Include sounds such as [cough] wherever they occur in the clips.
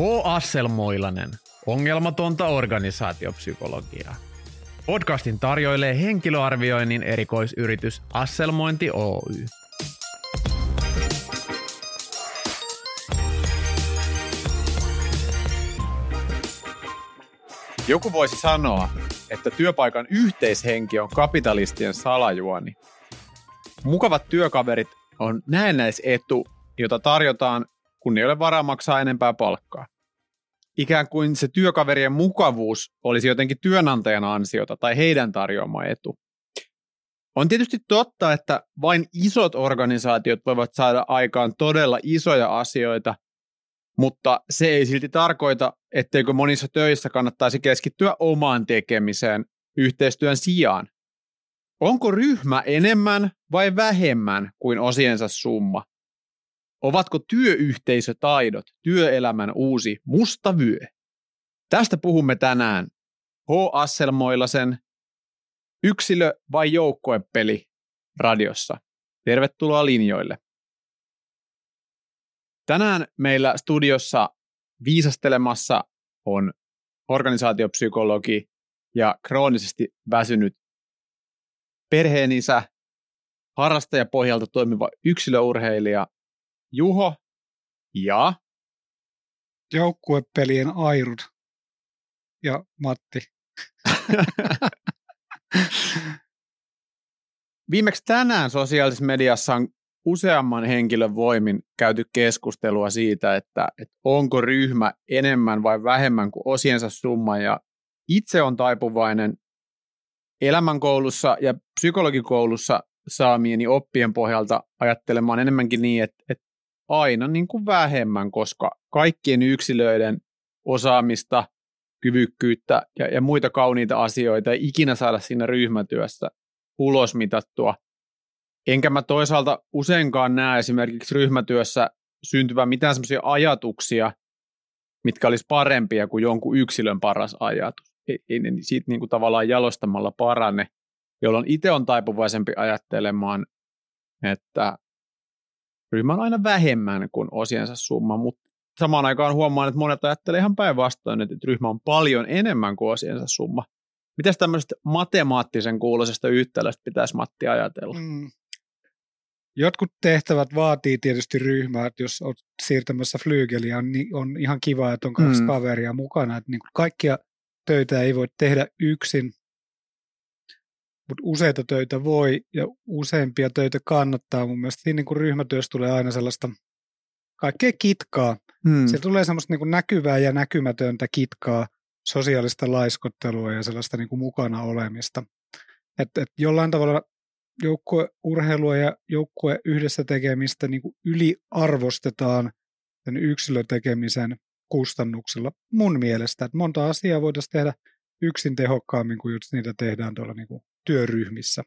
H. Asselmoilanen, ongelmatonta organisaatiopsykologiaa. Podcastin tarjoilee henkilöarvioinnin erikoisyritys Asselmointi Oy. Joku voisi sanoa, että työpaikan yhteishenki on kapitalistien salajuoni. Mukavat työkaverit on näennäisetu, jota tarjotaan, kun ei ole varaa maksaa enempää palkkaa. Ikään kuin se työkaverien mukavuus olisi jotenkin työnantajan ansiota tai heidän tarjoama etu. On tietysti totta, että vain isot organisaatiot voivat saada aikaan todella isoja asioita, mutta se ei silti tarkoita, etteikö monissa töissä kannattaisi keskittyä omaan tekemiseen yhteistyön sijaan. Onko ryhmä enemmän vai vähemmän kuin osiensa summa? Ovatko työyhteisötaidot työelämän uusi musta vyö? Tästä puhumme tänään H. Asselmoilasen Yksilö vai joukkoepeli radiossa. Tervetuloa linjoille. Tänään meillä studiossa viisastelemassa on organisaatiopsykologi ja kroonisesti väsynyt perheenisä, harrastajapohjalta toimiva yksilöurheilija Juho ja joukkuepelien airut ja Matti. [laughs] Viimeksi tänään sosiaalisessa mediassa on useamman henkilön voimin käyty keskustelua siitä, että, että onko ryhmä enemmän vai vähemmän kuin osiensa summa. Ja itse on taipuvainen elämänkoulussa ja psykologikoulussa saamieni oppien pohjalta ajattelemaan enemmänkin niin, että, että aina niin kuin vähemmän, koska kaikkien yksilöiden osaamista, kyvykkyyttä ja, ja muita kauniita asioita ei ikinä saada siinä ryhmätyössä ulosmitattua. Enkä mä toisaalta useinkaan näe esimerkiksi ryhmätyössä syntyvän mitään sellaisia ajatuksia, mitkä olisi parempia kuin jonkun yksilön paras ajatus. Ei, ei ne siitä niin kuin tavallaan jalostamalla parane, jolloin itse on taipuvaisempi ajattelemaan, että ryhmä on aina vähemmän kuin osiensa summa, mutta samaan aikaan huomaan, että monet ajattelee ihan päinvastoin, että ryhmä on paljon enemmän kuin osiensa summa. Mitäs tämmöisestä matemaattisen kuuloisesta yhtälöstä pitäisi Matti ajatella? Mm. Jotkut tehtävät vaatii tietysti ryhmää, että jos olet siirtämässä flygeliä, niin on ihan kiva, että on kaksi mm. kaveria mukana. Että niin kaikkia töitä ei voi tehdä yksin, mutta useita töitä voi ja useampia töitä kannattaa. Mun mielestä siinä niin ryhmätyössä tulee aina sellaista kaikkea kitkaa. Hmm. Se tulee semmoista niin näkyvää ja näkymätöntä kitkaa, sosiaalista laiskottelua ja sellaista niin kuin mukana olemista. Että et jollain tavalla joukkueurheilua ja joukkue yhdessä tekemistä niin kuin yliarvostetaan sen yksilötekemisen kustannuksella mun mielestä. Että monta asiaa voitaisiin tehdä yksin tehokkaammin kuin just niitä tehdään tuolla niin kuin työryhmissä.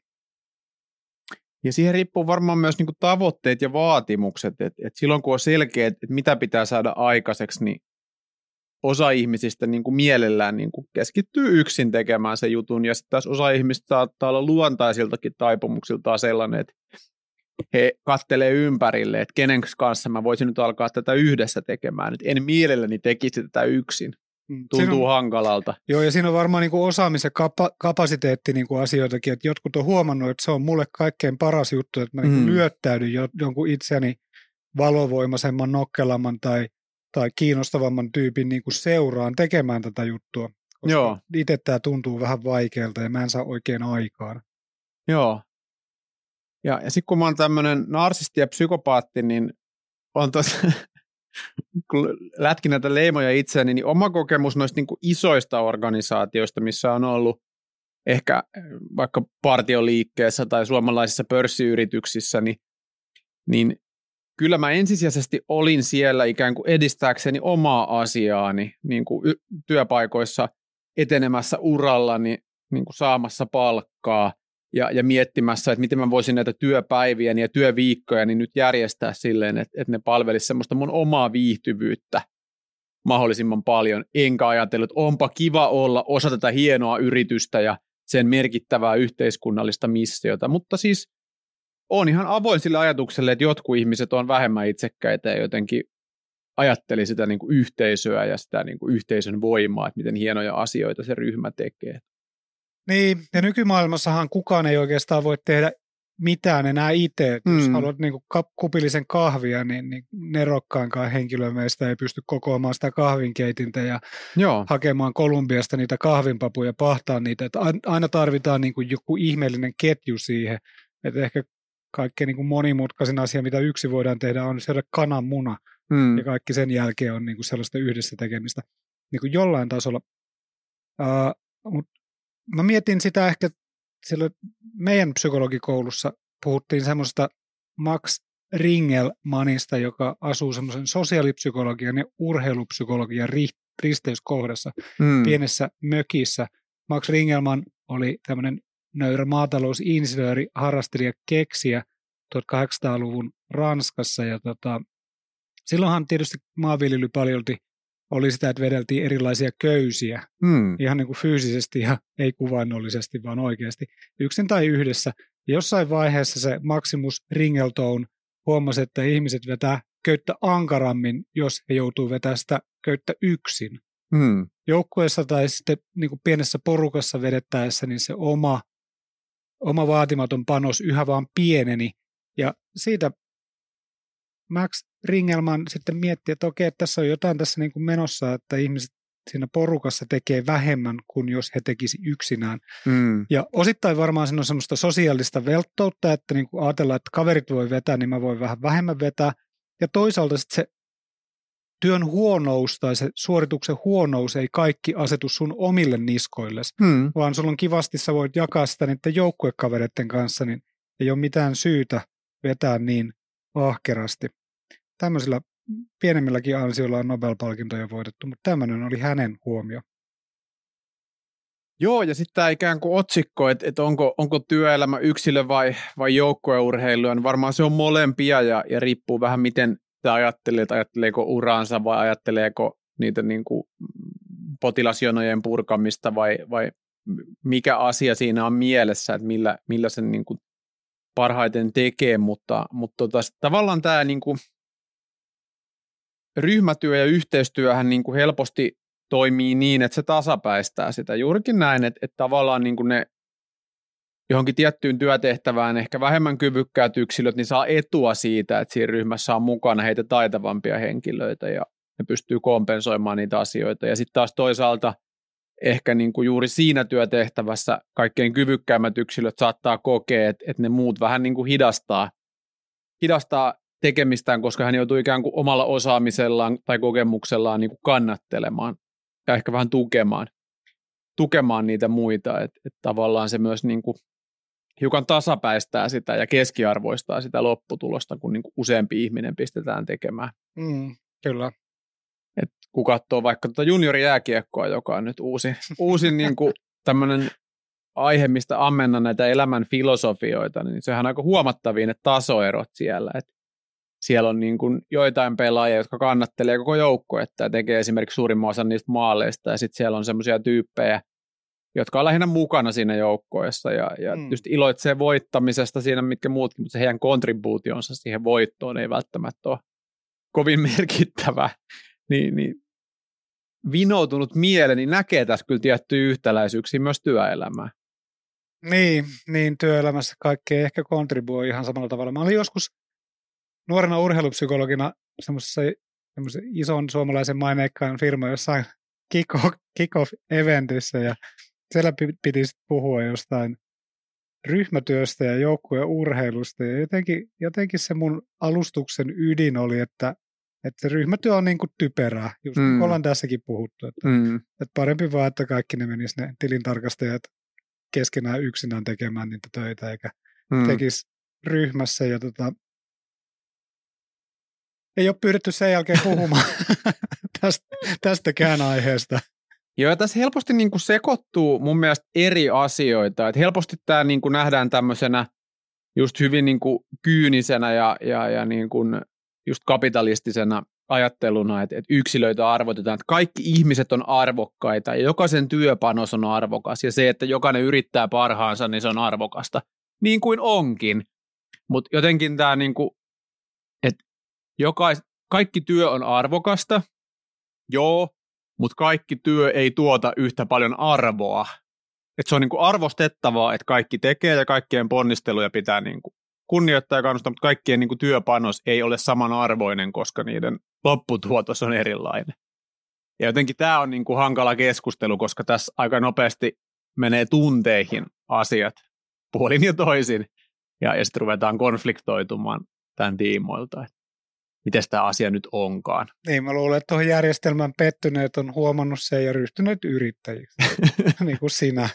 Ja siihen riippuu varmaan myös niin tavoitteet ja vaatimukset. Et, et silloin kun on selkeä, että mitä pitää saada aikaiseksi, niin osa ihmisistä niin kuin mielellään niin kuin keskittyy yksin tekemään se jutun, ja sitten taas osa ihmistä saattaa olla luontaisiltakin taipumuksiltaan sellainen, että he kattelee ympärille, että kenen kanssa mä voisin nyt alkaa tätä yhdessä tekemään. että en mielelläni tekisi tätä yksin. Mm, Tuntuu on, hankalalta. Joo, ja siinä on varmaan niin kuin osaamisen kapa, kapasiteetti niin kuin asioitakin, että jotkut on huomannut, että se on mulle kaikkein paras juttu, että mä niin mm. lyöttäydyn jonkun itseäni valovoimaisemman, nokkelamman tai, tai kiinnostavamman tyypin niin kuin seuraan tekemään tätä juttua. Koska Joo. itse tämä tuntuu vähän vaikealta ja mä en saa oikein aikaan. Joo. Ja, ja sitten kun mä oon tämmöinen narsisti ja psykopaatti, niin on tos, [laughs] kun lätkin näitä leimoja itseäni, niin oma kokemus noista niin kuin isoista organisaatioista, missä on ollut ehkä eh, vaikka partioliikkeessä tai suomalaisissa pörssiyrityksissä, niin, niin kyllä mä ensisijaisesti olin siellä ikään kuin edistääkseni omaa asiaani niin kuin työpaikoissa etenemässä urallani, niin kuin saamassa palkkaa ja, ja miettimässä, että miten mä voisin näitä työpäiviä ja työviikkoja niin nyt järjestää silleen, että, että ne palvelisi semmoista mun omaa viihtyvyyttä mahdollisimman paljon, enkä ajatellut, että onpa kiva olla osa tätä hienoa yritystä ja sen merkittävää yhteiskunnallista missiota, mutta siis on ihan avoin sille ajatukselle, että jotkut ihmiset on vähemmän itsekkäitä ja jotenkin ajatteli sitä niin kuin yhteisöä ja sitä niin kuin yhteisön voimaa, että miten hienoja asioita se ryhmä tekee. Niin, ja nykymaailmassahan kukaan ei oikeastaan voi tehdä mitään enää itse. Mm. Jos haluat niin kuin kupillisen kahvia, niin, niin nerokkaankaan henkilö meistä ei pysty kokoamaan sitä kahvinkeitintä ja Joo. hakemaan Kolumbiasta niitä kahvinpapuja, pahtaa niitä. Että aina tarvitaan niin kuin joku ihmeellinen ketju siihen. Että ehkä kaikkein niin kuin monimutkaisin asia, mitä yksi voidaan tehdä, on syödä kananmuna. Mm. Ja kaikki sen jälkeen on niin kuin sellaista yhdessä tekemistä niin kuin jollain tasolla. Uh, mut mä mietin sitä ehkä silloin meidän psykologikoulussa puhuttiin semmoista Max Ringelmanista, joka asuu semmoisen sosiaalipsykologian ja urheilupsykologian risteyskohdassa mm. pienessä mökissä. Max Ringelman oli tämmöinen nöyrä maatalousinsinööri, harrastelija, keksiä 1800-luvun Ranskassa. Ja tota, silloinhan tietysti maanviljely paljolti oli sitä, että vedeltiin erilaisia köysiä, hmm. ihan niin kuin fyysisesti ja ei kuvainnollisesti, vaan oikeasti yksin tai yhdessä. Jossain vaiheessa se Maximus Ringeltone huomasi, että ihmiset vetää köyttä ankarammin, jos he joutuu vetämään sitä köyttä yksin. Hmm. Joukkueessa tai sitten niin kuin pienessä porukassa vedettäessä, niin se oma, oma vaatimaton panos yhä vaan pieneni. Ja siitä Max Ringelman sitten mietti, että okei, että tässä on jotain tässä niin kuin menossa, että ihmiset siinä porukassa tekee vähemmän kuin jos he tekisi yksinään. Mm. Ja osittain varmaan siinä on semmoista sosiaalista velttoutta, että niin kuin ajatellaan, että kaverit voi vetää, niin mä voin vähän vähemmän vetää. Ja toisaalta sitten se työn huonous tai se suorituksen huonous ei kaikki asetu sun omille niskoille, mm. vaan sulla on kivasti, sä voit jakaa sitä niiden joukkuekavereiden kanssa, niin ei ole mitään syytä vetää niin ahkerasti tämmöisillä pienemmilläkin ansioilla on Nobel-palkintoja voitettu, mutta tämmöinen oli hänen huomio. Joo, ja sitten tämä ikään kuin otsikko, että, että onko, onko työelämä yksilö vai, vai joukkueurheilu, niin varmaan se on molempia ja, ja riippuu vähän miten tämä ajattelee, että ajatteleeko uraansa vai ajatteleeko niitä niin kuin potilasjonojen purkamista vai, vai mikä asia siinä on mielessä, että millä, millä sen niin kuin parhaiten tekee, mutta, mutta tota, tavallaan tämä niin kuin ryhmätyö ja yhteistyöhän niin kuin helposti toimii niin, että se tasapäistää sitä. Juurikin näin, että, että tavallaan niin kuin ne johonkin tiettyyn työtehtävään ehkä vähemmän kyvykkäät yksilöt, niin saa etua siitä, että siinä ryhmässä on mukana heitä taitavampia henkilöitä ja ne pystyy kompensoimaan niitä asioita. Ja sitten taas toisaalta ehkä niin kuin juuri siinä työtehtävässä kaikkein kyvykkäimmät yksilöt saattaa kokea, että, että ne muut vähän niin kuin hidastaa, hidastaa tekemistään, koska hän joutuu ikään kuin omalla osaamisellaan tai kokemuksellaan niin kuin kannattelemaan ja ehkä vähän tukemaan, tukemaan niitä muita, että et tavallaan se myös niin kuin hiukan tasapäistää sitä ja keskiarvoistaa sitä lopputulosta, kun niin kuin useampi ihminen pistetään tekemään. Mm, kyllä. Et kun katsoo vaikka tuota juniorijääkiekkoa, joka on nyt uusi, [laughs] uusi niin kuin tämmöinen aihe, mistä ammenna näitä elämän filosofioita, niin sehän on aika huomattavia ne tasoerot siellä. Et siellä on niin kuin joitain pelaajia, jotka kannattelee koko joukkuetta ja tekee esimerkiksi suurimman osan niistä maaleista, ja sitten siellä on semmoisia tyyppejä, jotka on lähinnä mukana siinä joukkoessa ja, ja mm. just iloitsee voittamisesta siinä mitkä muutkin, mutta se heidän kontribuutionsa siihen voittoon ei välttämättä ole kovin [laughs] merkittävä. Niin, niin vinoutunut mieleni näkee tässä kyllä tiettyjä yhtäläisyyksiä myös työelämään. Niin, niin työelämässä kaikki ei ehkä kontribuoi ihan samalla tavalla. Mä olin joskus nuorena urheilupsykologina semmoisessa ison suomalaisen maineikkaan firma jossain kick-off-eventissä ja siellä piti puhua jostain ryhmätyöstä ja joukkueen urheilusta ja jotenkin, jotenkin se mun alustuksen ydin oli, että, että ryhmätyö on niin kuin typerää, just mm. ollaan tässäkin puhuttu, että, mm. että parempi vaan, että kaikki ne menis ne tilintarkastajat keskenään yksinään tekemään niitä töitä eikä mm. tekisi ryhmässä ja tota, ei ole pyydetty sen jälkeen puhumaan [laughs] tästä, tästäkään aiheesta. Joo, ja tässä helposti niin kuin sekoittuu mun mielestä eri asioita. Et helposti tämä niin kuin nähdään tämmöisenä just hyvin niin kuin kyynisenä ja, ja, ja niin kuin just kapitalistisena ajatteluna, että, että yksilöitä arvotetaan, että kaikki ihmiset on arvokkaita ja jokaisen työpanos on arvokas ja se, että jokainen yrittää parhaansa, niin se on arvokasta. Niin kuin onkin. Mutta jotenkin tämä, niin kuin, että jokais, kaikki työ on arvokasta, joo, mutta kaikki työ ei tuota yhtä paljon arvoa. Et se on niinku arvostettavaa, että kaikki tekee ja kaikkien ponnisteluja pitää niinku kunnioittaa ja kannustaa, mutta kaikkien niinku työpanos ei ole samanarvoinen, koska niiden lopputuotos on erilainen. Ja jotenkin tämä on niinku hankala keskustelu, koska tässä aika nopeasti menee tunteihin asiat puolin ja toisin, ja, ja sitten ruvetaan konfliktoitumaan tämän tiimoilta, että miten tämä asia nyt onkaan. Niin, mä luulen, että tuohon järjestelmän pettyneet on huomannut sen ja ryhtyneet yrittäjiksi, [laughs] niin kuin sinä.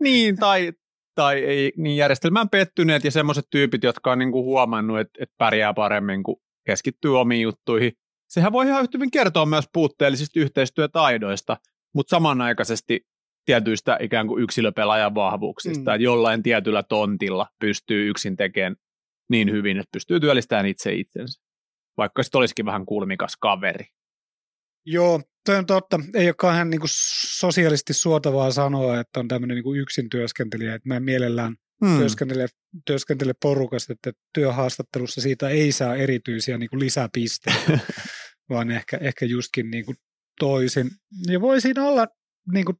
niin, tai, tai ei, niin järjestelmään pettyneet ja semmoiset tyypit, jotka on niinku huomannut, että, että pärjää paremmin, kun keskittyy omiin juttuihin. Sehän voi ihan hyvin kertoa myös puutteellisista yhteistyötaidoista, mutta samanaikaisesti tietyistä ikään kuin yksilöpelaajan vahvuuksista, mm. että jollain tietyllä tontilla pystyy yksin tekemään niin hyvin, että pystyy työllistämään itse itsensä, vaikka sitten olisikin vähän kulmikas kaveri. Joo, toi on totta. Ei ole ihan niin sosiaalisesti suotavaa sanoa, että on tämmöinen niin yksin työskentelijä, että mä mielellään hmm. työskentele, työskentele porukasta, että työhaastattelussa siitä ei saa erityisiä niin kuin lisäpisteitä, [laughs] vaan ehkä, ehkä justkin niin kuin toisin. Ja voi siinä olla niin kuin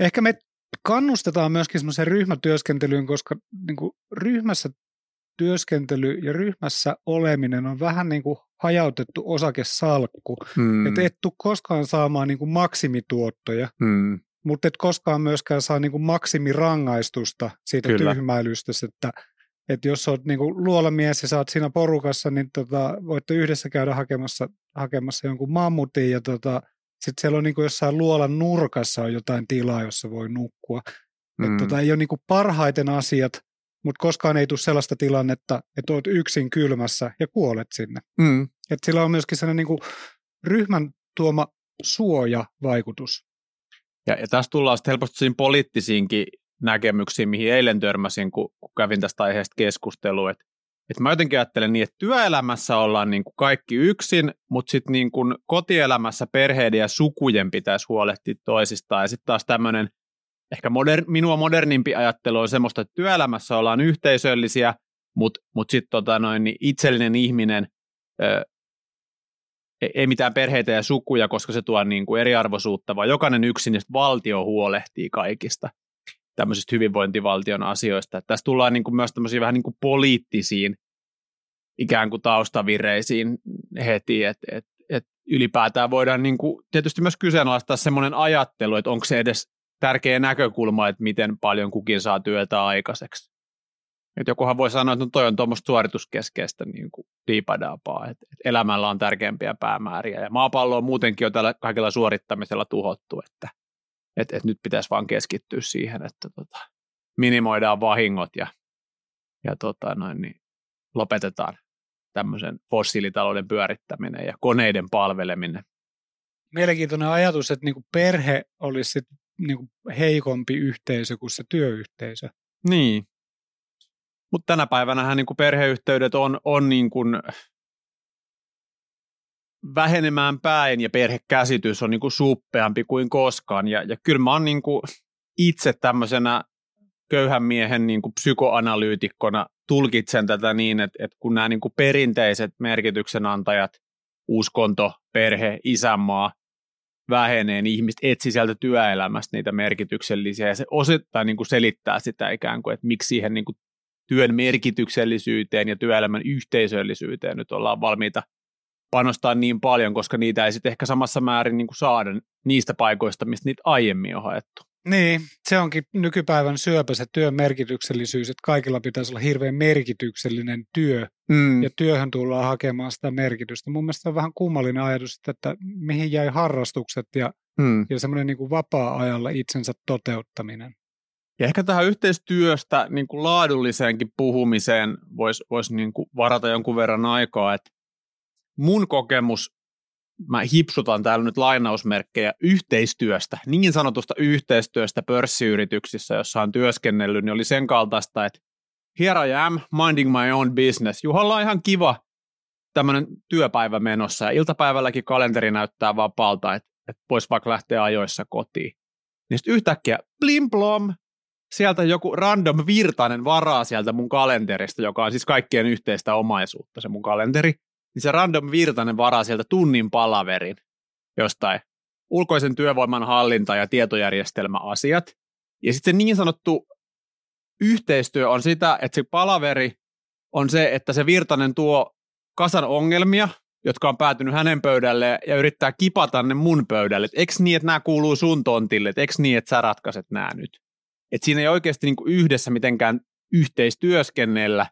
Ehkä me kannustetaan myöskin semmoiseen ryhmätyöskentelyyn, koska niin kuin ryhmässä työskentely ja ryhmässä oleminen on vähän niin kuin hajautettu osakesalkku. Hmm. Että et tule koskaan saamaan niin kuin maksimituottoja, hmm. mutta et koskaan myöskään saa niin kuin maksimirangaistusta siitä Kyllä. tyhmäilystä, että että jos olet niin kuin luolamies ja saat siinä porukassa, niin tota, voitte yhdessä käydä hakemassa, hakemassa jonkun mammutin ja tota, sitten siellä on niin kuin jossain luolan nurkassa on jotain tilaa, jossa voi nukkua. Mm. Että tota, ei ole niin kuin parhaiten asiat, mutta koskaan ei tule sellaista tilannetta, että olet yksin kylmässä ja kuolet sinne. Mm. Että sillä on myöskin sellainen niin kuin ryhmän tuoma suojavaikutus. Ja, ja tässä tullaan sitten helposti siihen poliittisiinkin näkemyksiin, mihin eilen törmäsin, kun, kun kävin tästä aiheesta keskustelua, että et mä jotenkin ajattelen niin, että työelämässä ollaan niin kuin kaikki yksin, mutta sitten niin kuin kotielämässä perheiden ja sukujen pitäisi huolehtia toisistaan. Ja sitten taas tämmöinen ehkä moder- minua modernimpi ajattelu on semmoista, että työelämässä ollaan yhteisöllisiä, mutta mut sitten tota niin itsellinen ihminen, ö, e, ei mitään perheitä ja sukuja, koska se tuo niin kuin eriarvoisuutta, vaan jokainen yksin valtio huolehtii kaikista tämmöisistä hyvinvointivaltion asioista. Tässä tullaan niin kuin myös tämmöisiin vähän niin kuin poliittisiin ikään kuin taustavireisiin heti, että et, et ylipäätään voidaan niin kuin tietysti myös kyseenalaistaa semmoinen ajattelu, että onko se edes tärkeä näkökulma, että miten paljon kukin saa työtä aikaiseksi. Et jokuhan voi sanoa, että no toi on tuommoista suorituskeskeistä niin kuin diipadaapaa, että, että elämällä on tärkeämpiä päämääriä ja maapallo on muutenkin jo tällä kaikilla suorittamisella tuhottu, että että et nyt pitäisi vaan keskittyä siihen, että tota, minimoidaan vahingot ja, ja tota noin, niin lopetetaan tämmöisen fossiilitalouden pyörittäminen ja koneiden palveleminen. Mielenkiintoinen ajatus, että niinku perhe olisi sit niinku heikompi yhteisö kuin se työyhteisö. Niin. Mutta tänä päivänä niinku perheyhteydet on, on niinku vähenemään päin ja perhekäsitys on niin kuin suppeampi kuin koskaan. Ja, ja kyllä mä oon niin kuin itse tämmöisenä köyhän miehen niin kuin psykoanalyytikkona tulkitsen tätä niin, että, että kun nämä niin kuin perinteiset merkityksenantajat, uskonto, perhe, isänmaa, vähenee, niin ihmiset etsi sieltä työelämästä niitä merkityksellisiä ja se osittain niin kuin selittää sitä ikään kuin, että miksi siihen niin kuin työn merkityksellisyyteen ja työelämän yhteisöllisyyteen nyt ollaan valmiita panostaa niin paljon, koska niitä ei sitten ehkä samassa määrin niin kuin saada niistä paikoista, mistä niitä aiemmin on haettu. Niin, se onkin nykypäivän syöpä se työn merkityksellisyys, että kaikilla pitäisi olla hirveän merkityksellinen työ, mm. ja työhön tullaan hakemaan sitä merkitystä. Mun mielestä on vähän kummallinen ajatus, että, että mihin jäi harrastukset ja, mm. ja semmoinen niin kuin vapaa-ajalla itsensä toteuttaminen. Ja ehkä tähän yhteistyöstä niin kuin laadulliseenkin puhumiseen voisi vois niin kuin varata jonkun verran aikaa, että mun kokemus, mä hipsutan täällä nyt lainausmerkkejä yhteistyöstä, niin sanotusta yhteistyöstä pörssiyrityksissä, jossa on työskennellyt, niin oli sen kaltaista, että here I am, minding my own business. Juhalla on ihan kiva tämmöinen työpäivä menossa ja iltapäivälläkin kalenteri näyttää vapaalta, että, että voisi vaikka lähteä ajoissa kotiin. Niin sitten yhtäkkiä blim blom, sieltä joku random virtainen varaa sieltä mun kalenterista, joka on siis kaikkien yhteistä omaisuutta, se mun kalenteri, niin se random virtainen varaa sieltä tunnin palaverin jostain ulkoisen työvoiman hallinta ja tietojärjestelmäasiat. Ja sitten se niin sanottu yhteistyö on sitä, että se palaveri on se, että se Virtanen tuo kasan ongelmia, jotka on päätynyt hänen pöydälle ja yrittää kipata ne mun pöydälle. Eikö niin, että nämä kuuluu sun tontille? Eikö niin, että sä ratkaiset nämä nyt? Et siinä ei oikeasti niinku yhdessä mitenkään yhteistyöskennellä,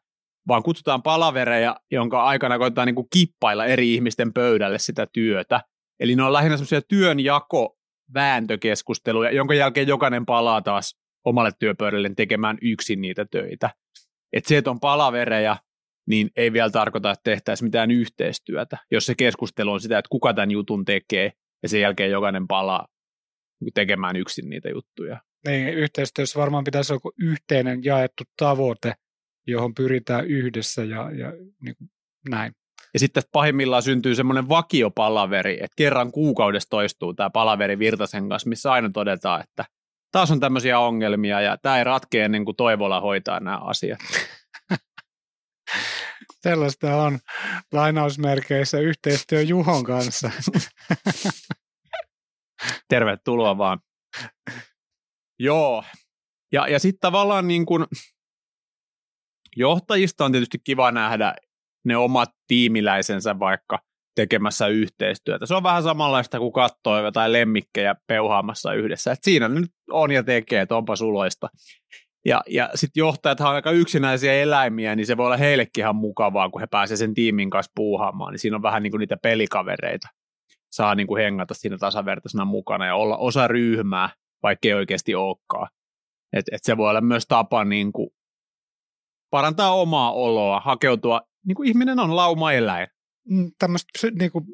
vaan kutsutaan palavereja, jonka aikana koetaan niinku kippailla eri ihmisten pöydälle sitä työtä. Eli ne on lähinnä semmoisia työnjako vääntökeskusteluja, jonka jälkeen jokainen palaa taas omalle työpöydälle tekemään yksin niitä töitä. Et se, että on palavereja, niin ei vielä tarkoita, että tehtäisiin mitään yhteistyötä, jos se keskustelu on sitä, että kuka tämän jutun tekee, ja sen jälkeen jokainen palaa tekemään yksin niitä juttuja. Niin, yhteistyössä varmaan pitäisi olla yhteinen jaettu tavoite, johon pyritään yhdessä ja, ja niin kuin näin. Ja sitten pahimmillaan syntyy semmoinen vakiopalaveri, että kerran kuukaudessa toistuu tämä palaveri Virtasen kanssa, missä aina todetaan, että taas on tämmöisiä ongelmia ja tämä ei ratkea ennen kuin Toivola hoitaa nämä asiat. [laughs] Sellaista on lainausmerkeissä yhteistyö Juhon kanssa. [laughs] Tervetuloa vaan. Joo. Ja, ja sitten tavallaan niin kuin, johtajista on tietysti kiva nähdä ne omat tiimiläisensä vaikka tekemässä yhteistyötä. Se on vähän samanlaista kuin katsoo jotain lemmikkejä peuhaamassa yhdessä. Et siinä nyt on ja tekee, että onpa suloista. Ja, ja sitten johtajat on aika yksinäisiä eläimiä, niin se voi olla heillekin ihan mukavaa, kun he pääsevät sen tiimin kanssa puuhaamaan. Niin siinä on vähän niin kuin niitä pelikavereita. Saa niin kuin hengata siinä tasavertaisena mukana ja olla osa ryhmää, vaikka ei oikeasti olekaan. Et, et se voi olla myös tapa niin kuin parantaa omaa oloa, hakeutua, niin kuin ihminen on lauma-eläin. Mm, tämmöistä niin kuin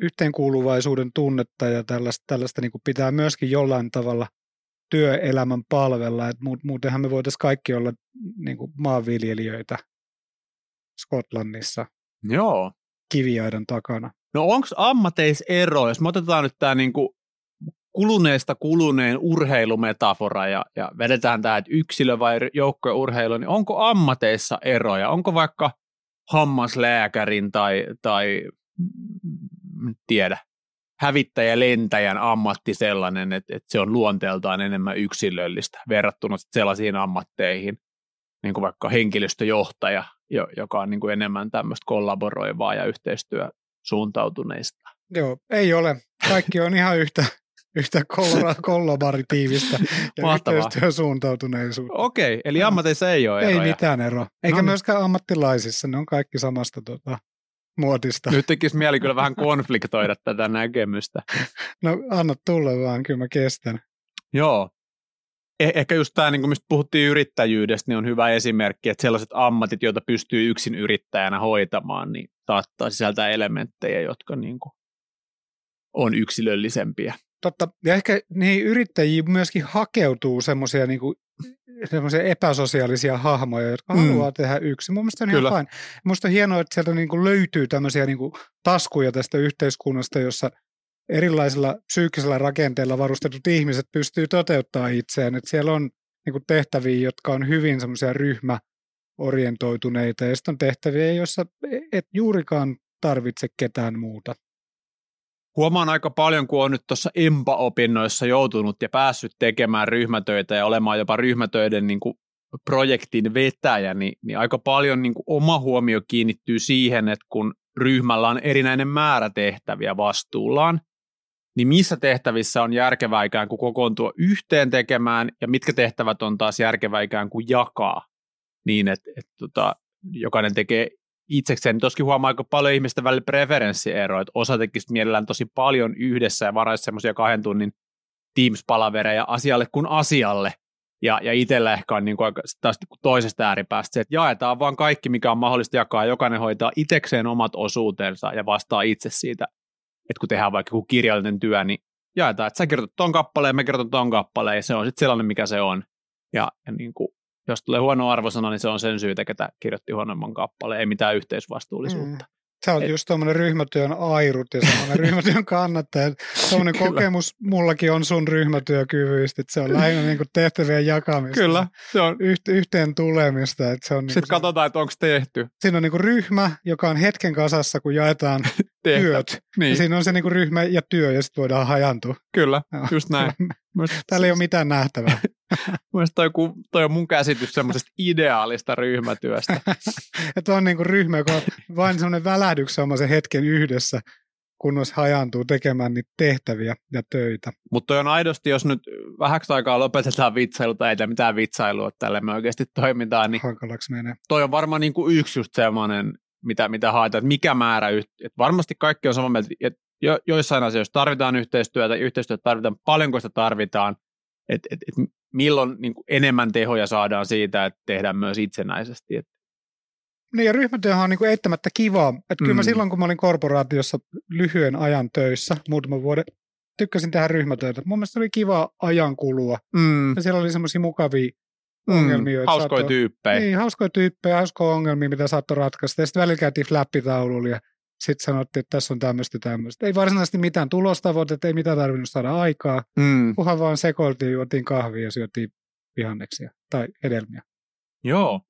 yhteenkuuluvaisuuden tunnetta ja tällaista, tällaista niin kuin pitää myöskin jollain tavalla työelämän palvella, että muutenhan me voitaisiin kaikki olla niin kuin maanviljelijöitä Skotlannissa. Joo. Kiviaidan takana. No onko ammateis ero, jos me otetaan nyt tämä niinku kuluneesta kuluneen urheilumetafora ja, ja vedetään tämä, että yksilö vai joukkueurheilu, niin onko ammateissa eroja? Onko vaikka hammaslääkärin tai, tai mm, tiedä, hävittäjä lentäjän ammatti sellainen, että, että se on luonteeltaan enemmän yksilöllistä verrattuna sellaisiin ammatteihin, niin kuin vaikka henkilöstöjohtaja, joka on niin kuin enemmän tämmöistä kollaboroivaa ja yhteistyösuuntautuneista. Joo, ei ole. Kaikki on ihan yhtä, yhtä kollaboratiivista [laughs] ja yhteistyösuuntautuneisuutta. Okei, eli ammateissa ei ole eroja. Ei mitään eroa. Eikä no. Niin. myöskään ammattilaisissa, ne on kaikki samasta tota, muotista. Nyt tekisi mieli kyllä vähän konfliktoida tätä näkemystä. No anna tulla vaan, kyllä mä kestän. Joo. Eh- ehkä just tämä, niin mistä puhuttiin yrittäjyydestä, niin on hyvä esimerkki, että sellaiset ammatit, joita pystyy yksin yrittäjänä hoitamaan, niin saattaa sisältää elementtejä, jotka niin kuin on yksilöllisempiä. Totta, ja ehkä niihin yrittäjiin myöskin hakeutuu semmoisia niin semmoisia epäsosiaalisia hahmoja, jotka mm. haluaa tehdä yksin. Mun mielestä on Kyllä. ihan fine. Musta on hienoa, että sieltä niin kuin löytyy tämmöisiä niin kuin taskuja tästä yhteiskunnasta, jossa erilaisilla psyykkisillä rakenteilla varustetut ihmiset pystyy toteuttamaan itseään. Että siellä on niin kuin tehtäviä, jotka on hyvin semmoisia ryhmäorientoituneita, ja sitten on tehtäviä, joissa et juurikaan tarvitse ketään muuta. Huomaan aika paljon, kun on nyt tuossa EMPA-opinnoissa joutunut ja päässyt tekemään ryhmätöitä ja olemaan jopa ryhmätöiden niin kuin projektin vetäjä, niin, niin aika paljon niin kuin oma huomio kiinnittyy siihen, että kun ryhmällä on erinäinen määrä tehtäviä vastuullaan, niin missä tehtävissä on järkevää ikään kuin kokoontua yhteen tekemään ja mitkä tehtävät on taas järkevää ikään kuin jakaa niin, että, että tota, jokainen tekee itsekseen, niin huomaa aika paljon ihmisten välillä preferenssieroja, että osa tekisi mielellään tosi paljon yhdessä ja varaisi semmoisia kahden tunnin Teams-palavereja asialle kuin asialle. Ja, ja itsellä ehkä on niin kuin taas niin kuin toisesta ääripäästä se, että jaetaan vaan kaikki, mikä on mahdollista jakaa, jokainen hoitaa itsekseen omat osuutensa ja vastaa itse siitä, että kun tehdään vaikka joku kirjallinen työ, niin jaetaan, että sä kirjoitat ton kappaleen, mä kirjoitan ton kappaleen, ja se on sitten sellainen, mikä se on. Ja, ja niin kuin jos tulee huono arvosana, niin se on sen syytä, ketä kirjoitti huonomman kappaleen, ei mitään yhteisvastuullisuutta. Mm. Sä oot Et- just tuommoinen ryhmätyön airut ja semmoinen [laughs] ryhmätyön kannattaja. Tuommoinen kokemus mullakin on sun ryhmätyökyvyistä, että se on lähinnä [laughs] niin kuin tehtävien jakamista. Kyllä, se on. Yht, yhteen tulemista. Että se on niin Sitten katsotaan, että onko tehty. siinä on niin kuin ryhmä, joka on hetken kasassa, kun jaetaan [laughs] työt. Ja Niin, siinä on se niin kuin ryhmä ja työ, ja sitten voidaan hajantua. kyllä, Joo. just näin. Mielestäni- Täällä ei ole mitään nähtävää. [laughs] Mielestäni toi, toi on mun käsitys semmoisesta ideaalista ryhmätyöstä. [laughs] että on niin kuin ryhmä, joka on vain semmoinen välähdyksenomaisen hetken yhdessä, kunnes hajaantuu tekemään niitä tehtäviä ja töitä. Mutta toi on aidosti, jos nyt vähäksi aikaa lopetetaan vitsailu tai ei tää mitään vitsailua tälle me oikeasti toimitaan, niin Hankalaksi menee. toi on varmaan niin kuin yksi just semmoinen, mitä, mitä haetaan, että mikä määrä, yht- että varmasti kaikki on samaa mieltä, että jo, joissain asioissa tarvitaan yhteistyötä, yhteistyötä tarvitaan, paljonko sitä tarvitaan, että et, et milloin niin kuin enemmän tehoja saadaan siitä, että tehdään myös itsenäisesti. Et, Niin ja ryhmätyöhän on niin kuin eittämättä kivaa. Että kyllä mä Mm. silloin, kun mä olin korporaatiossa lyhyen ajan töissä, muutaman vuoden, tykkäsin tehdä ryhmätöitä. Mun mielestä oli kiva ajan kulua. mm, Ja siellä oli semmoisia mukavia ongelmia. että hauskoja saattoi- tyyppejä. Niin, hauskoja tyyppejä, hauskoja ongelmia, mitä saattoi ratkaista. Ja sitten välillä käytiin flappitaululla ja sitten sanottiin, että tässä on tämmöistä tämmöistä. Ei varsinaisesti mitään tulostavoitetta, ei mitään tarvinnut saada aikaa. Mm, Kunhan vaan sekoiltiin, juotiin kahvia ja syötiin vihanneksia tai hedelmiä. joo,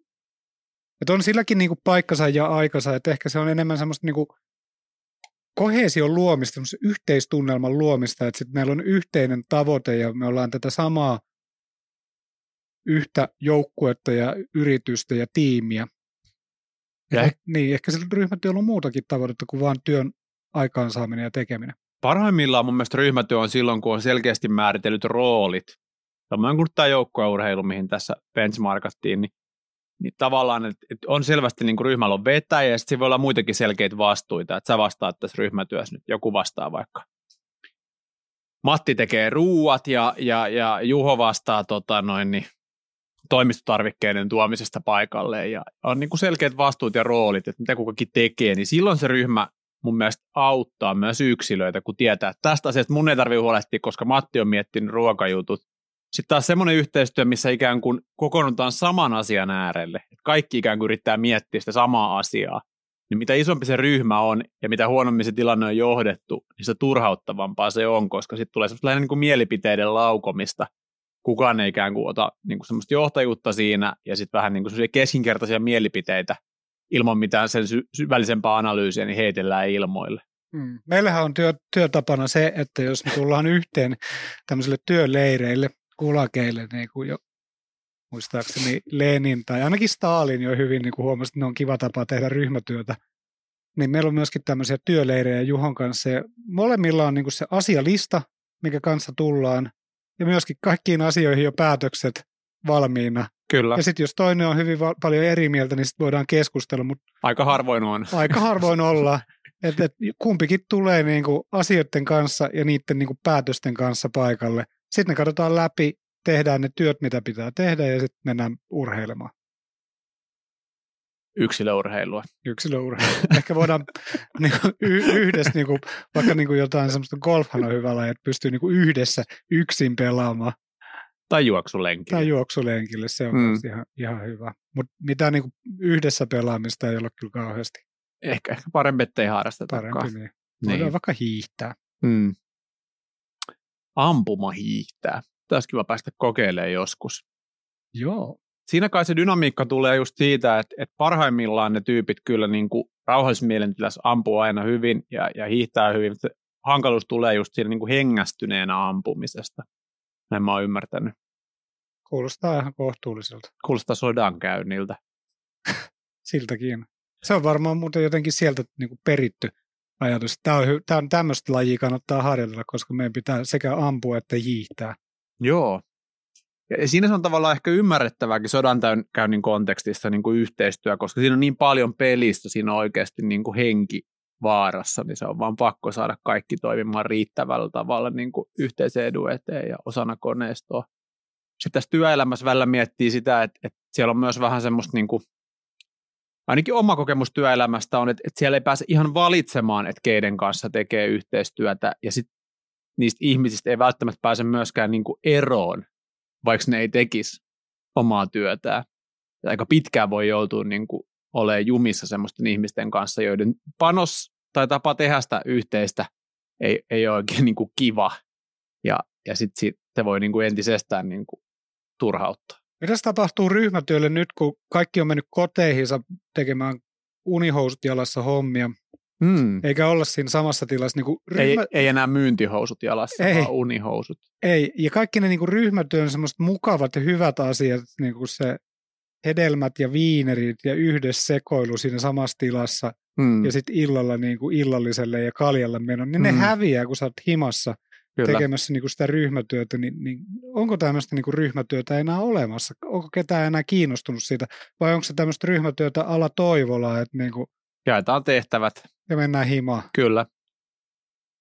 Että on silläkin niinku paikkansa ja aikansa, että ehkä se on enemmän semmoista niinku kohesion luomista, semmoista yhteistunnelman luomista, että sitten meillä on yhteinen tavoite ja me ollaan tätä samaa yhtä joukkuetta ja yritystä ja tiimiä. Ja Ja niin, ehkä sillä ryhmätyöllä on muutakin tavoitetta kuin vain työn aikaansaaminen ja tekeminen. Parhaimmillaan mun mielestä ryhmätyö on silloin, kun on selkeästi määritellyt roolit. Samoin kuin tämä joukkueurheilu, mihin tässä benchmarkattiin, niin, niin tavallaan, että, että on selvästi niin kuin ryhmällä on vetäjä ja sitten voi olla muitakin selkeitä vastuita, että sä vastaat tässä ryhmätyössä nyt, joku vastaa vaikka. Matti tekee ruuat ja, ja, ja Juho vastaa tota noin, niin, toimistotarvikkeiden tuomisesta paikalle ja on niin kuin selkeät vastuut ja roolit, että mitä kukakin tekee, niin silloin se ryhmä mun mielestä auttaa myös yksilöitä, kun tietää, että tästä asiasta mun ei tarvitse huolehtia, koska Matti on miettinyt ruokajutut. Sitten taas semmoinen yhteistyö, missä ikään kuin kokoonnutaan saman asian äärelle. Että kaikki ikään kuin yrittää miettiä sitä samaa asiaa. Niin mitä isompi se ryhmä on ja mitä huonommin se tilanne on johdettu, niin sitä turhauttavampaa se on, koska sitten tulee lähinnä niin kuin mielipiteiden laukomista. Kukaan ei ikään kuin ota niin kuin semmoista johtajuutta siinä ja sitten vähän niin kuin keskinkertaisia mielipiteitä ilman mitään sen sy- syvällisempää analyysiä, niin heitellään ilmoille. Mm. Meillähän on työ, työtapana se, että jos me tullaan yhteen tämmöisille työleireille, kulakeille, niin kuin jo muistaakseni Lenin tai ainakin Stalin jo hyvin niin kuin huomasi, että ne on kiva tapa tehdä ryhmätyötä, niin meillä on myöskin tämmöisiä työleirejä Juhon kanssa ja molemmilla on niin kuin se asialista, mikä kanssa tullaan ja myöskin kaikkiin asioihin jo päätökset valmiina. Kyllä. Ja sitten jos toinen on hyvin va- paljon eri mieltä, niin sitten voidaan keskustella, mutta Aika harvoin on. [laughs] aika harvoin olla. Että et kumpikin tulee niinku asioiden kanssa ja niiden niinku päätösten kanssa paikalle. Sitten ne katsotaan läpi, tehdään ne työt, mitä pitää tehdä ja sitten mennään urheilemaan. Yksilöurheilua. Yksilöurheilu. Ehkä voidaan [laughs] niinku y- yhdessä, niinku, vaikka niinku jotain semmoista golfhan on hyvä laji, että pystyy niinku yhdessä yksin pelaamaan. Tai juoksulenki. Tai juoksulenkille, se on Mm. ihan, ihan hyvä. Mutta mitään niinku yhdessä pelaamista ei ole kyllä kauheasti Ehkä, ehkä parempi, ettei harrasteta. parempi. Niin. Voidaan Niin. vaikka hiihtää. Mm. Ampuma hiihtää. Taisi kiva päästä kokeilemaan joskus. Joo. Siinä kai se dynamiikka tulee just siitä, että, että parhaimmillaan ne tyypit kyllä niin kuin rauhallisessa mielentilassa ampuu aina hyvin ja, ja hiihtää hyvin. mutta Se hankaluus tulee just siinä niin kuin hengästyneenä ampumisesta. Näin mä oon ymmärtänyt. Kuulostaa ihan kohtuulliselta. Kuulostaa sodankäynniltä. [laughs] Siltäkin. Se on varmaan muuten jotenkin sieltä niin kuin peritty ajatus. Tämä on, tämä on tämmöistä lajia kannattaa harjoitella, koska meidän pitää sekä ampua että hiihtää. Joo. Ja siinä se on tavallaan ehkä ymmärrettävääkin. Sodankäynnin kontekstissa niin kuin yhteistyö, koska siinä on niin paljon pelistä, siinä on oikeasti niin kuin henki vaarassa, niin se on vaan pakko saada kaikki toimimaan riittävällä tavalla niin kuin yhteisen edun eteen ja osana koneistoa. Sitten tässä työelämässä välillä miettii sitä, että, että siellä on myös vähän semmoista, niin kuin, ainakin oma kokemus työelämästä on, että, että siellä ei pääse ihan valitsemaan, että keiden kanssa tekee yhteistyötä, ja sitten niistä ihmisistä ei välttämättä pääse myöskään niin kuin eroon, vaikka ne ei tekisi omaa työtään. Ja aika pitkään voi joutua niin kuin ole jumissa semmoisten ihmisten kanssa, joiden panos tai tapa tehdä sitä yhteistä ei, ei ole oikein [laughs] niin kuin kiva. Ja, ja sitten sit se voi niin kuin entisestään niin kuin turhauttaa. Mitä tapahtuu ryhmätyölle nyt, kun kaikki on mennyt koteihinsa tekemään unihousut jalassa hommia, mm. eikä olla siinä samassa tilassa. Niin kuin ryhmä... ei, ei enää myyntihousut jalassa, ei. vaan unihousut. Ei, ja kaikki ne niin kuin ryhmätyön semmoiset mukavat ja hyvät asiat, niin kuin se hedelmät ja viinerit ja yhdessä sekoilu siinä samassa tilassa mm. ja sitten illalla niin kuin illalliselle ja kaljalle meno, niin mm. ne häviää, kun sä oot himassa Kyllä. tekemässä niin kuin sitä ryhmätyötä, niin, niin onko tämmöistä niin kuin ryhmätyötä enää olemassa? Onko ketään enää kiinnostunut siitä? Vai onko se tämmöistä ryhmätyötä ala toivolla, että niin kuin, Jaetaan tehtävät. Ja mennään himaan. Kyllä.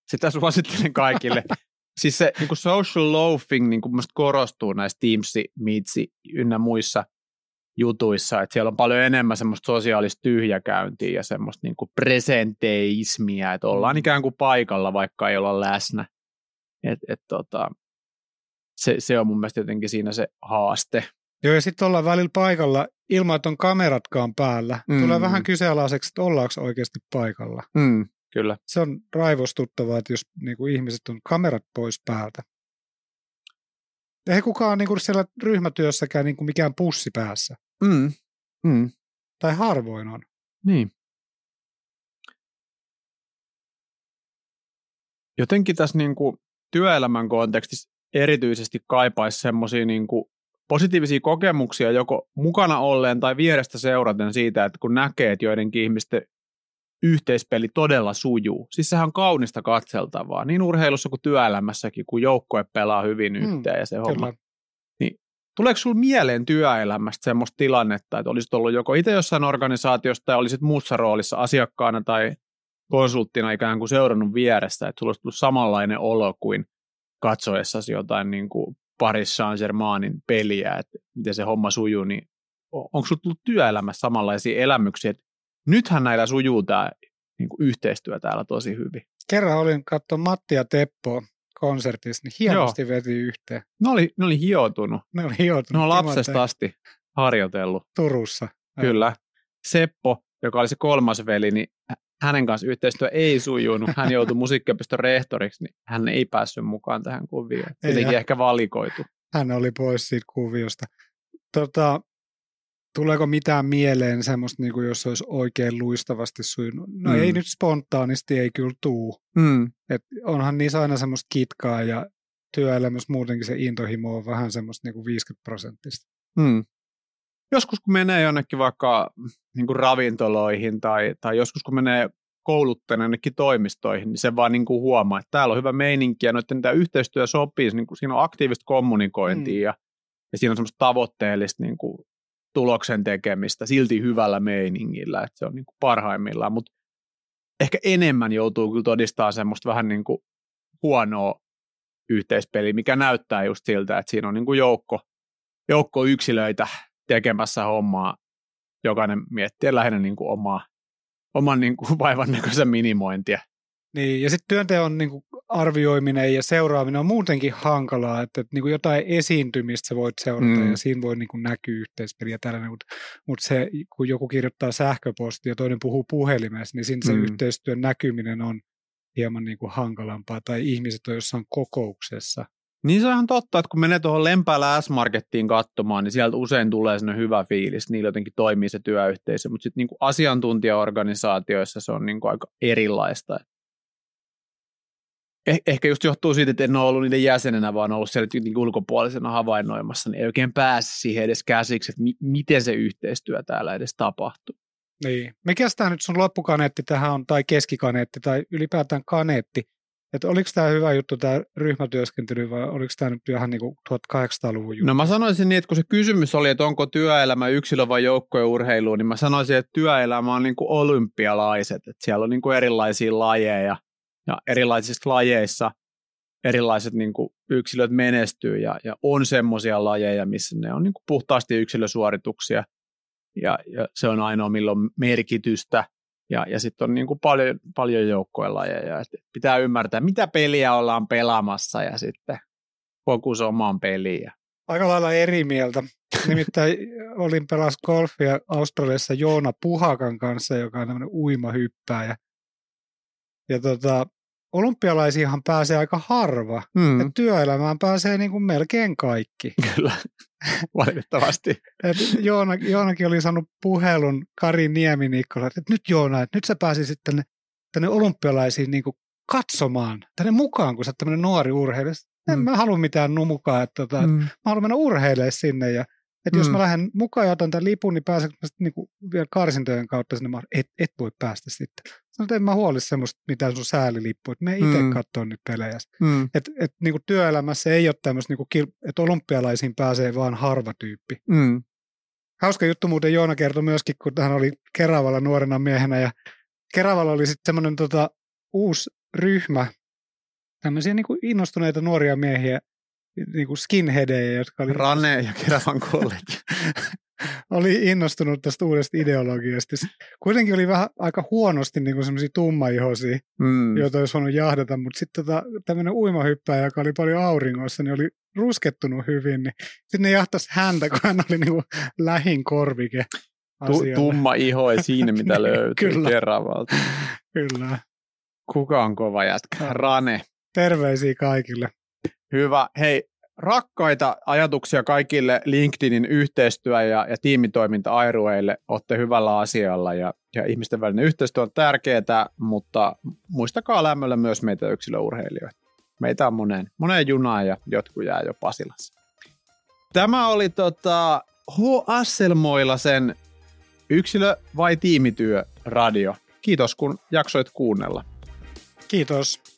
Sitä suosittelen kaikille. [laughs] siis se niin kuin social loafing niin kuin korostuu näissä Teams, Meets ynnä muissa jutuissa, että siellä on paljon enemmän semmoista sosiaalista tyhjäkäyntiä ja semmoista niin kuin presenteismiä, että ollaan mm. ikään kuin paikalla, vaikka ei olla läsnä. Et, et tota, se, se on mun mielestä jotenkin siinä se haaste. Joo, ja sitten ollaan välillä paikalla ilman, että on kameratkaan päällä. Mm. Tulee vähän kyseenalaiseksi, että ollaanko oikeasti paikalla. Mm, kyllä. Se on raivostuttavaa, että jos niin kuin ihmiset on kamerat pois päältä. Ei kukaan niin kuin siellä ryhmätyössäkään niin kuin mikään pussi päässä. Mm. Mm. Tai harvoin on. Niin. Jotenkin tässä niin kuin työelämän kontekstissa erityisesti kaipaisi semmoisia niin positiivisia kokemuksia joko mukana olleen tai vierestä seuraten siitä, että kun näkee, että joidenkin ihmisten yhteispeli todella sujuu. Siis sehän on kaunista katseltavaa, niin urheilussa kuin työelämässäkin, kun joukkue pelaa hyvin mm, yhteen mm, ja se kyllä. homma. Niin, tuleeko sinulla mieleen työelämästä semmoista tilannetta, että olisit ollut joko itse jossain organisaatiossa tai olisit muussa roolissa asiakkaana tai konsulttina ikään kuin seurannut vieressä, että sulla olisi tullut samanlainen olo kuin katsoessasi jotain niin kuin Paris Saint-Germainin peliä, että miten se homma sujuu, niin onko sinulla tullut työelämässä samanlaisia elämyksiä, että nythän näillä sujuu tämä niin kuin yhteistyö täällä tosi hyvin. Kerran olin katsoa Matti ja Teppo konsertissa, niin hienosti Joo. veti yhteen. Ne oli, ne oli hioutunut. Ne oli hioutunut. Ne on lapsesta asti harjoitellut. Turussa. Kyllä. Seppo, joka oli se kolmas veli, niin hänen kanssa yhteistyö ei sujunut. [laughs] Hän joutui musiikkiopiston rehtoriksi, niin hän ei päässyt mukaan tähän kuvioon. Tietenkin ehkä valikoitu. Hän oli pois siitä kuviosta. Tota, tuleeko mitään mieleen semmoista, niin kuin jos olisi oikein luistavasti sujunut? No mm. ei nyt spontaanisti, ei kyllä tuu. Mm. Et onhan niissä aina semmoista kitkaa ja työelämässä muutenkin se intohimo on vähän semmoista niin kuin 50 prosenttista. Mm. Joskus kun menee jonnekin vaikka niin kuin ravintoloihin tai, tai joskus kun menee kouluttajana jonnekin toimistoihin, niin se vaan niin kuin huomaa, että täällä on hyvä meininki ja noiden tämä yhteistyö sopii, niin kuin siinä on aktiivista kommunikointia mm. ja, ja siinä on semmoista tavoitteellista niin kuin tuloksen tekemistä silti hyvällä meiningillä, että se on niin kuin parhaimmillaan, mutta ehkä enemmän joutuu kyllä todistaa semmoista vähän niin kuin huonoa yhteispeliä, mikä näyttää just siltä, että siinä on niin kuin joukko, joukko yksilöitä tekemässä hommaa, jokainen miettii lähinnä niin kuin omaa, oman niin kuin [laughs] vaivan näköisen minimointia. Niin, ja sitten työnteon niin kuin arvioiminen ja seuraaminen on muutenkin hankalaa, että, että niin kuin jotain esiintymistä sä voit seurata mm. ja siinä voi niin kuin näkyä yhteispeli ja tällainen, mutta, mutta se, kun joku kirjoittaa sähköpostia ja toinen puhuu puhelimessa, niin siinä se mm. yhteistyön näkyminen on hieman niin kuin hankalampaa tai ihmiset on jossain kokouksessa. Niin se on ihan totta, että kun menee tuohon Lempäällä S-Markettiin katsomaan, niin sieltä usein tulee sellainen hyvä fiilis, niillä jotenkin toimii se työyhteisö, mutta sitten niin asiantuntijaorganisaatioissa se on niin kuin aika erilaista. Eh, ehkä just johtuu siitä, että en ole ollut niiden jäsenenä, vaan ollut siellä niin ulkopuolisena havainnoimassa, niin ei oikein pääse siihen edes käsiksi, että mi- miten se yhteistyö täällä edes tapahtuu. Niin. Mikä tämä nyt sun loppukaneetti tähän on, tai keskikaneetti, tai ylipäätään kaneetti? Että oliko tämä hyvä juttu, tämä ryhmätyöskentely, vai oliko tämä nyt ihan niin kuin 1800-luvun juttu? No mä sanoisin niin, että kun se kysymys oli, että onko työelämä yksilö vai joukkojen urheilu, niin mä sanoisin, että työelämä on niin kuin olympialaiset, että siellä on niin kuin erilaisia lajeja, ja erilaisissa lajeissa erilaiset niin kuin yksilöt menestyy, ja, ja on semmoisia lajeja, missä ne on niin kuin puhtaasti yksilösuorituksia, ja, ja se on ainoa, milloin merkitystä, ja, ja sitten on niin kuin paljon, paljon joukkojen lajeja. Et pitää ymmärtää, mitä peliä ollaan pelaamassa ja sitten fokus omaan peliin. aika lailla eri mieltä. Nimittäin olin pelas golfia Australiassa Joona Puhakan kanssa, joka on tämmöinen uimahyppääjä. Ja tota, olympialaisiahan pääsee aika harva. Mm. Ja työelämään pääsee niin kuin melkein kaikki. [laughs] Kyllä, valitettavasti. Et Joona, Joonakin oli saanut puhelun Kari Nieminikkola, että nyt Joona, että nyt sä pääsisit tänne, tänne olympialaisiin niin kuin katsomaan, tänne mukaan, kun sä oot tämmöinen nuori urheilija. En mm. mä halua mitään numukaa, että tota, mm. mä haluan mennä urheilemaan sinne ja että mm. jos mä lähden mukaan ja otan tämän lipun, niin pääsenkö mä sitten niinku vielä karsintojen kautta sinne, et, et voi päästä sitten. Sanoin, että en mä huoli semmoista mitään sun säälilippu, että me itse mm. katsoa nyt pelejä. Mm. Että et, niinku työelämässä ei ole tämmöistä, niinku, että olympialaisiin pääsee vaan harva tyyppi. Mm. Hauska juttu muuten Joona kertoi myöskin, kun hän oli Keravalla nuorena miehenä ja Keravalla oli sitten semmoinen tota, uusi ryhmä, tämmöisiä niin innostuneita nuoria miehiä, niin kuin skinheadejä, jotka oli... Rane ja Keravan college. [laughs] oli innostunut tästä uudesta ideologiasta. Kuitenkin oli vähän aika huonosti niin kuin semmoisia tummaihoisia, mm. joita olisi voinut jahdata, mutta sitten tota, tämmöinen uimahyppäjä, joka oli paljon auringossa, niin oli ruskettunut hyvin, niin sitten ne jahtasi häntä, kun hän oli niin kuin lähin korvike. Tu- tumma iho ei siinä, [laughs] mitä löytyy Kyllä. Keravalta. Kyllä. Kuka on kova jätkä? Rane. Terveisiä kaikille. Hyvä. Hei, rakkaita ajatuksia kaikille LinkedInin yhteistyö- ja, ja tiimitoiminta-airueille. Olette hyvällä asialla ja, ja ihmisten välinen yhteistyö on tärkeää, mutta muistakaa lämmöllä myös meitä yksilöurheilijoita. Meitä on moneen, moneen junaan ja jotkut jää jo Pasilassa. Tämä oli tota, H. Asselmoilasen yksilö- vai tiimityö radio. Kiitos kun jaksoit kuunnella. Kiitos.